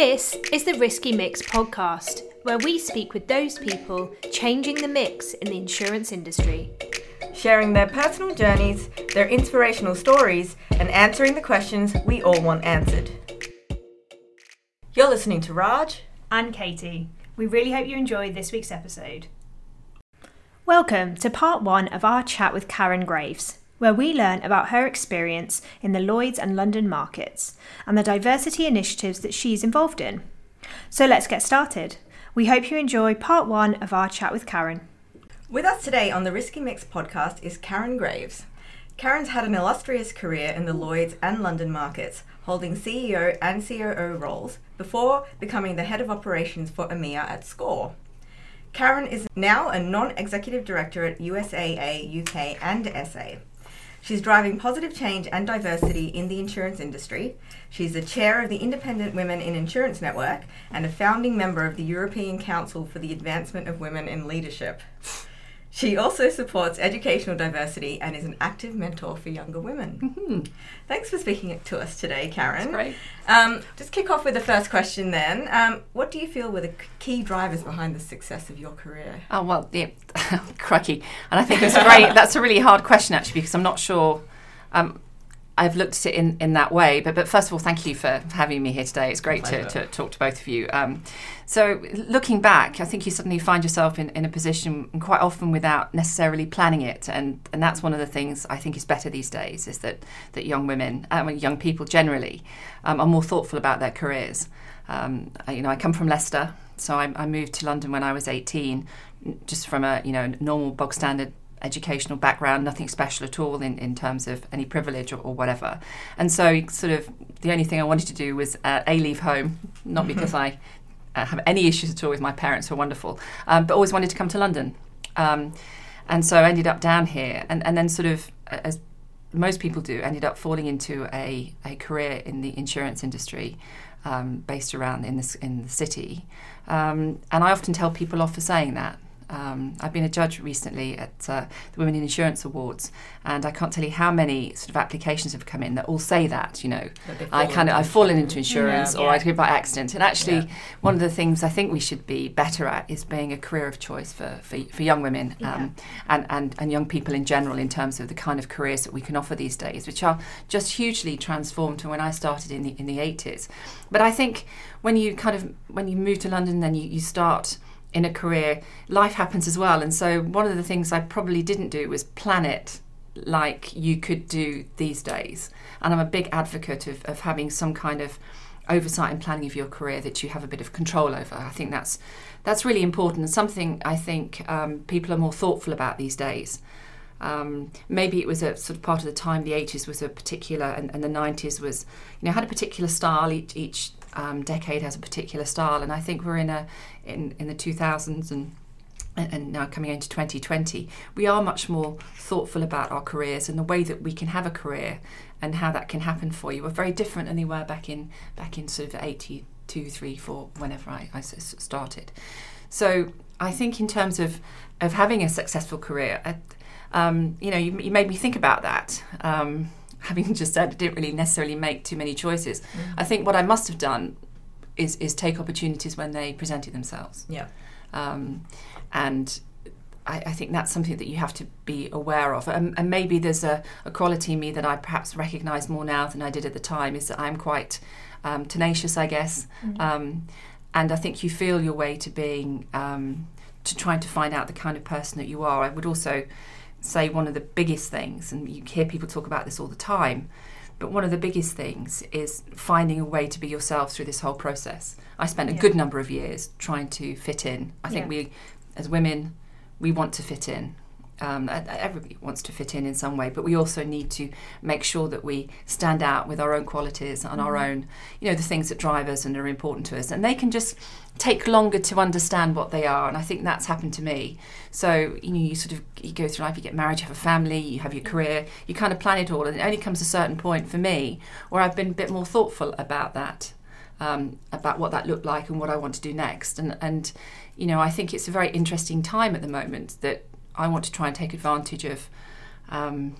This is the Risky Mix podcast, where we speak with those people changing the mix in the insurance industry. sharing their personal journeys, their inspirational stories, and answering the questions we all want answered. You're listening to Raj. And Katie. We really hope you enjoyed this week's episode. Welcome to part one of our chat with Karen Graves, where we learn about her experience in the Lloyds and London markets and the diversity initiatives that she's involved in. So let's get started. We hope you enjoy part one of our chat with Karen. With us today on the Risky Mix podcast is Karen Graves. Karen's had an illustrious career in the Lloyds and London markets, holding CEO and COO roles before becoming the head of operations for EMEA at SCOR. Karen is now a non executive director at USAA UK and SA. She's driving positive change and diversity in the insurance industry. She's the chair of the Independent Women in Insurance Network and a founding member of the European Council for the Advancement of Women in Leadership. She also supports educational diversity and is an active mentor for younger women. Thanks for speaking to us today, Karen. great. Um, just kick off with the first question then. Um, what do you feel were the key drivers behind the success of your career? Oh well, yeah, crikey. And I think it's a that's a really hard question actually because I'm not sure. Um, I've looked at it in, in that way, but but first of all, thank you for having me here today. It's great to, to talk to both of you. Um, so looking back, I think you suddenly find yourself in, in a position, and quite often without necessarily planning it, and and that's one of the things I think is better these days is that that young women, mean, young people generally, um, are more thoughtful about their careers. Um, I, you know, I come from Leicester, so I, I moved to London when I was 18, just from a you know normal bog standard educational background, nothing special at all in, in terms of any privilege or, or whatever. And so, sort of, the only thing I wanted to do was uh, a leave home, not because I uh, have any issues at all with my parents, who are wonderful, um, but always wanted to come to London. Um, and so I ended up down here, and, and then sort of as most people do, ended up falling into a, a career in the insurance industry. Um, based around in this in the city, um, and I often tell people off for saying that. Um, I've been a judge recently at uh, the Women in Insurance Awards, and I can't tell you how many sort of applications have come in that all say that. You know, I kind of I've fallen into insurance, Yeah. or Yeah. I did by accident. And actually, Yeah. one of the things I think we should be better at is being a career of choice for for, for young women um, and, and and young people in general in terms of the kind of careers that we can offer these days, which are just hugely transformed from when I started in the in the eighties. But I think when you kind of when you move to London, then you, you start in a career, life happens as well. And so one of the things I probably didn't do was plan it like you could do these days. And I'm a big advocate of, of having some kind of oversight and planning of your career that you have a bit of control over. I think that's that's really important and something I think um, people are more thoughtful about these days. Um, maybe it was a sort of part of the time the 80s was a particular and, and the 90s was you know had a particular style each each um, decade has a particular style and I think we're in a in, in the 2000s and and now coming into 2020, we are much more thoughtful about our careers and the way that we can have a career and how that can happen for you We're very different than they were back in back in sort of 82, 3, 4, whenever I, I started. So I think in terms of of having a successful career, um, you know, you, you made me think about that. Um, having just said I didn't really necessarily make too many choices, I think what I must have done is is take opportunities when they presented themselves Yeah. um, and I, I think that's something that you have to be aware of. And, and maybe there's a, a quality in me that I perhaps recognise more now than I did at the time is that I'm quite um, tenacious, I guess. Um, and I think you feel your way to being, um, to trying to find out the kind of person that you are. I would also say one of the biggest things, and you hear people talk about this all the time, but one of the biggest things is finding a way to be yourself through this whole process. I spent a Yeah. good number of years trying to fit in. I think Yeah. we, as women, we want to fit in. Um, e- everybody wants to fit in in some way, but we also need to make sure that we stand out with our own qualities and our own, you know, the things that drive us and are important to us. And they can just take longer to understand what they are. And I think that's happened to me. So, you know, you sort of you go through life, you get married, you have a family, you have your career, you kind of plan it all. And it only comes a certain point for me where I've been a bit more thoughtful about that um, about what that looked like and what I want to do next. And, and, you know, I think it's a very interesting time at the moment that I want to try and take advantage of um,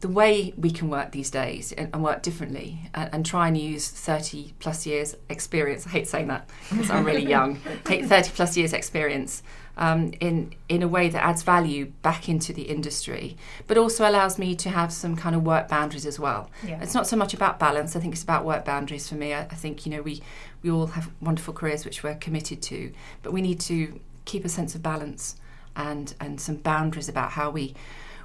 the way we can work these days and, and work differently and, and, try and use 30 plus years experience. I hate saying that because I'm really young. 30 plus years experience um, in in a way that adds value back into the industry, but also allows me to have some kind of work boundaries as well. Yeah. It's not so much about balance. I think it's about work boundaries for me. I, I think you know we we all have wonderful careers which we're committed to, but we need to keep a sense of balance and and some boundaries about how we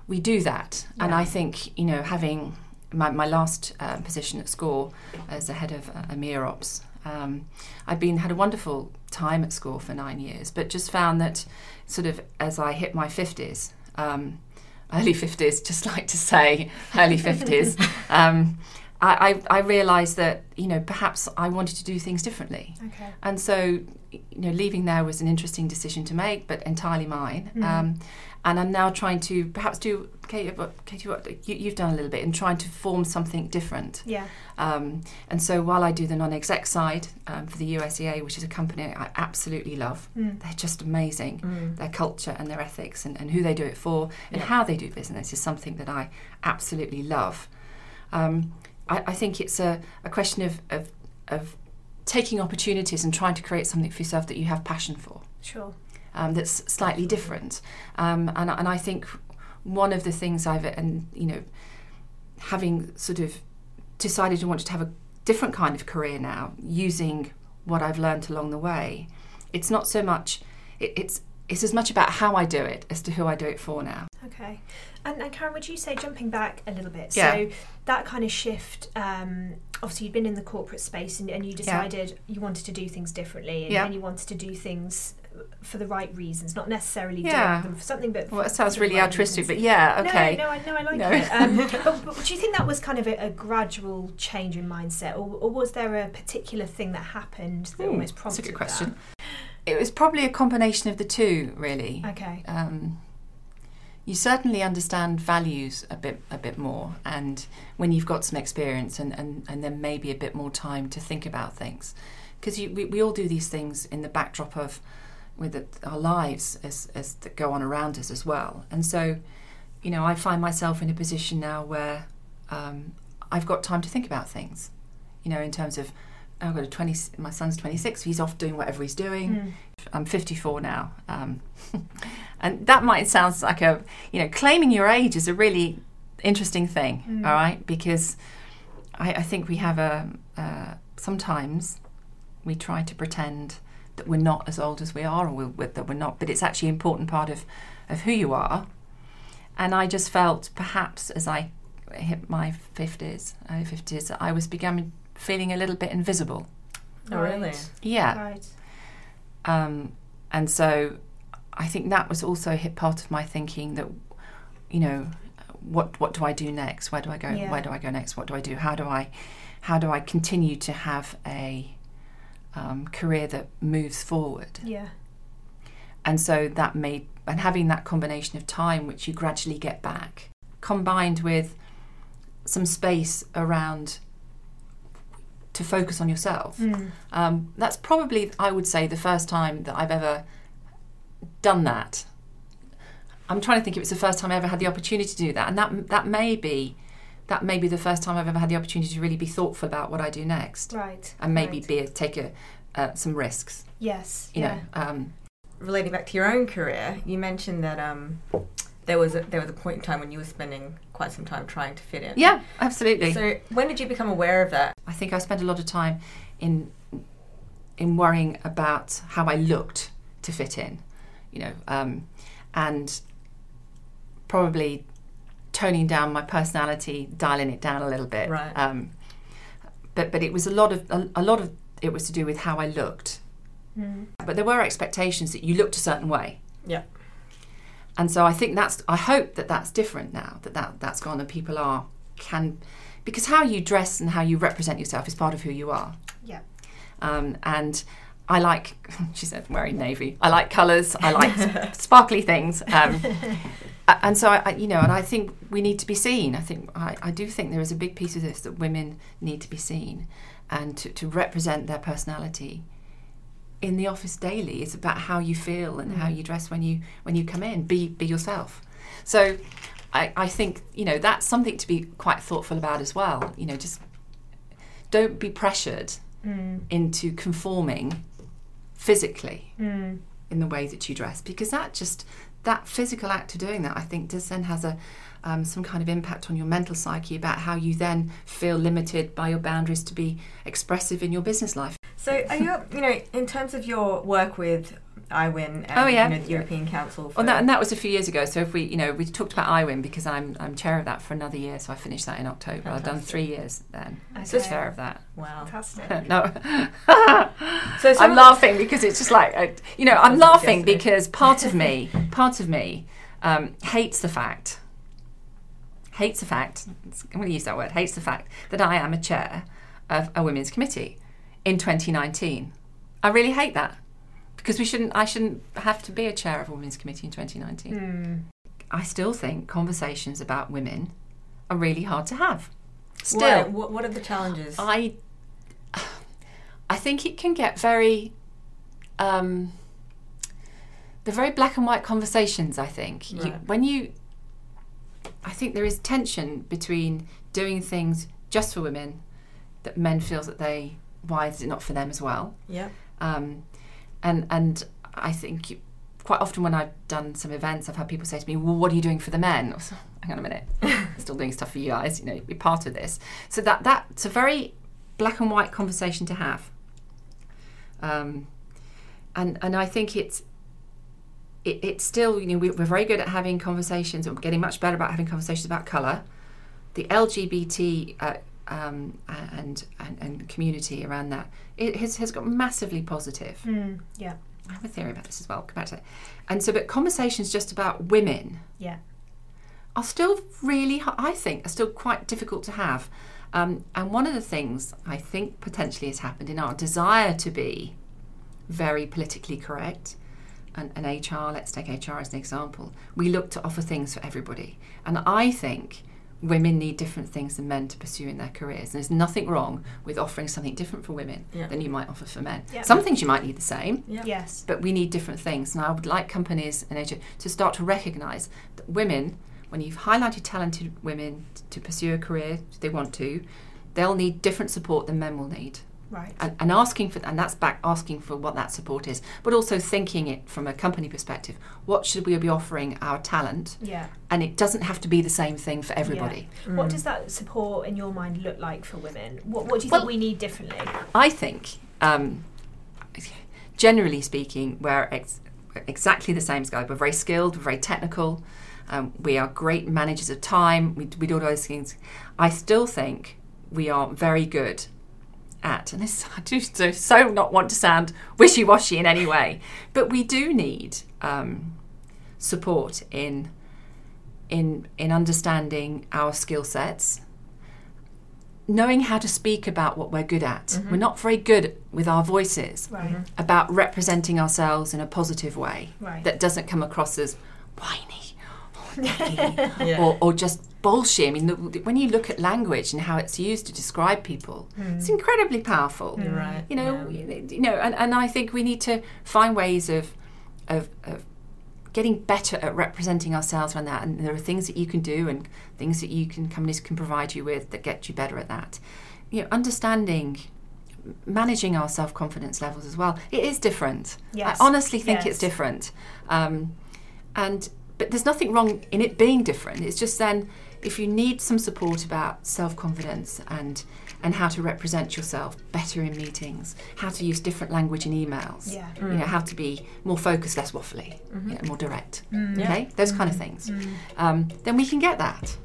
we do that. Yeah. And I think you know having my, my last uh, position at SCOR as the head of uh, EMEA Ops um, I've been had a wonderful time at SCOR for nine years, but just found that sort of as I hit my fifties, um, early fifties, just like to say early fifties, um, I, I, I realised that you know perhaps I wanted to do things differently, okay. and so you know leaving there was an interesting decision to make, but entirely mine. Mm and I'm now trying to perhaps do Katie, what, Katie, what you, have done a little bit in trying to form something different. Yeah. Um, and so while I do the non-exec side um, for the USAA, which is a company I absolutely love, mm. they're just amazing. Mm. Their culture and their ethics and, and who they do it for and yeah. how they do business is something that I absolutely love. Um, I, I, think it's a, a question of, of, of taking opportunities and trying to create something for yourself that you have passion for. Sure um, that's slightly different. Um, and, and I think one of the things I've, and you know, having sort of decided to want to have a different kind of career now, using what I've learned along the way, it's not so much, it, it's it's as much about how I do it as to who I do it for now. Okay. And, and Karen, would you say, jumping back a little bit, yeah. so that kind of shift, um, obviously you'd been in the corporate space and, and you decided yeah. you wanted to do things differently and, yeah. and you wanted to do things for the right reasons, not necessarily yeah. them for something, but well, it sounds really right altruistic. Reasons. But yeah, okay. No, no, I, no, I like no. it. Um, but, but, do you think that was kind of a, a gradual change in mindset, or, or, was there a particular thing that happened that Ooh, almost prompted That's a good question. That? It was probably a combination of the two, really. Okay. Um, you certainly understand values a bit a bit more and when you've got some experience and, and, and then maybe a bit more time to think about things because we, we all do these things in the backdrop of with it, our lives as, as that go on around us as well. And so, you know, I find myself in a position now where um, I've got time to think about things. You know, in terms of I've got a twenty. My son's twenty six. He's off doing whatever he's doing. Mm. I'm fifty four now, um, and that might sound like a you know claiming your age is a really interesting thing. Mm. All right, because I, I, think we have a uh, sometimes we try to pretend that we're not as old as we are, or we're, that we're not, but it's actually an important part of, of who you are. And I just felt perhaps as I hit my 50s, early 50s, I was beginning feeling a little bit invisible. Oh, really? Yeah. Right. Um, and so I think that was also a hit part of my thinking that, you know, what what do I do next? Where do I go? Yeah. Where do I go next? What do I do? How do I how do I continue to have a um, career that moves forward. Yeah. And so that made, and having that combination of time, which you gradually get back, combined with some space around to focus on yourself. Mm. Um, that's probably, I would say, the first time that I've ever done that. I'm trying to think if it's the first time I ever had the opportunity to do that, and that that may be that may be the first time I've ever had the opportunity to really be thoughtful about what I do next. Right. And maybe right. be a, take a, uh, some risks. Yes. You yeah. know. Um, Relating back to your own career, you mentioned that um, there was a, there was a point in time when you were spending quite some time trying to fit in. Yeah, absolutely. So when did you become aware of that? I think I spent a lot of time in in worrying about how I looked to fit in, you know, um, and probably toning down my personality, dialing it down a little bit. Right. Um, but but it was a lot of a, a, lot of it was to do with how I looked. Mm. But there were expectations that you looked a certain way. Yeah. And so I think that's I hope that that's different now that, that that's gone and people are can because how you dress and how you represent yourself is part of who you are. Yeah. Um, and I like, she said, wearing navy. I like colours. I like sparkly things. Um, and so I, you know, and I think we need to be seen. I think I, I do think there is a big piece of this that women need to be seen, and to, to represent their personality in the office daily. It's about how you feel and mm. how you dress when you when you come in. Be be yourself. So I, I think you know that's something to be quite thoughtful about as well. You know, just don't be pressured into conforming physically in the way that you dress because that just that physical act of doing that I think does then has a um, some kind of impact on your mental psyche about how you then feel limited by your boundaries to be expressive in your business life. So, are you, you know, in terms of your work with IWIN and Oh, yeah. you know, the European Council for Well, that, and that was a few years ago. So if we, you know, we talked about IWIN because I'm I'm chair of that for another year. So I finished that in October. I've done three years then. Okay. So chair of that. wow. Fantastic. no, So, some I'm laughing because it's just like, I, you know, I'm laughing because part of me, part of me, um, hates the fact, hates the fact. I'm going to use that word. Hates the fact that I am a chair of a women's committee in 2019. I really hate that because we shouldn't. I shouldn't have to be a chair of a women's committee in 2019. Hmm. I still think conversations about women are really hard to have. Still, What, what are the challenges? I I think it can get very um they're very black and white conversations I think you, when you I think there is tension between doing things just for women that men feels that they why is it not for them as well yeah. um, and and I think you, quite often when I've done some events, I've had people say to me, "Well, what are you doing for the men?" Hang on a minute, still doing stuff for you guys. You know, be part of this. So that that's a very black and white conversation to have. Um, and and I think it's it, it's still you know we, we're very good at having conversations. We're getting much better about having conversations about colour. The LGBT uh, um, and, and and community around that it has has got massively positive. Mm, yeah. I have a theory about this as well. Come back to that. And so, but conversations just about women Yeah. are still really, I think, are still quite difficult to have. Um, and one of the things I think potentially has happened in our desire to be very politically correct, and, and HR, let's take HR as an example, we look to offer things for everybody. And I think women need different things than men to pursue in their careers. And there's nothing wrong with offering something different for women Yeah. than you might offer for men. Yeah. Some things you might need the same, Yeah. Yes. but we need different things. And I would like companies and agents to start to recognise that women, when you've highlighted talented women to pursue a career if they want to, they'll need different support than men will need. Right. And, and asking for and that's back asking for what that support is, but also thinking it from a company perspective. What should we be offering our talent? Yeah. And it doesn't have to be the same thing for everybody. What does that support in your mind look like for women? What What do you Well- think we need differently? I think, um, generally speaking, we're ex- exactly the same as guys. We're very skilled, we're very technical, um, we are great managers of time, we, we do all those things. I still think we are very good at, and this I do so, so not want to sound wishy washy in any way, but we do need um, support in. In, in understanding our skill sets, knowing how to speak about what we're good at. We're not very good with our voices Right. about representing ourselves in a positive way Right. that doesn't come across as whiny or, naggy Yeah. or, or just bullshit. I mean, the, when you look at language and how it's used to describe people, it's incredibly powerful. You're right. You know, Yeah. you know, and, and I think we need to find ways of, of, of getting better at representing ourselves around that. And there are things that you can do and things that you can companies can provide you with that get you better at that. You know, understanding, managing our self confidence levels as well. It is different. Yes. I honestly think Yes. it's different. Um, and but there's nothing wrong in it being different. It's just then if you need some support about self confidence and and how to represent yourself better in meetings, how to use different language in emails, Yeah. you know, how to be more focused, less waffly, you know, more direct. Mm. Okay, those kind of things. Um, then we can get that.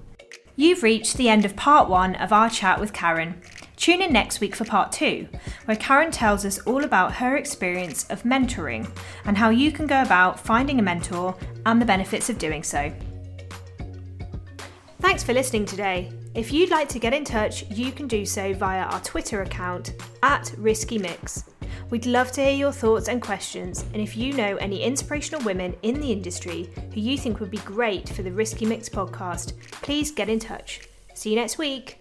You've reached the end of part one of our chat with Karen. Tune in next week for part two, where Karen tells us all about her experience of mentoring and how you can go about finding a mentor and the benefits of doing so. Thanks for listening today. If you'd like to get in touch, you can do so via our Twitter account at Risky Mix. We'd love to hear your thoughts and questions, and if you know any inspirational women in the industry who you think would be great for the Risky Mix podcast, please get in touch. See you next week.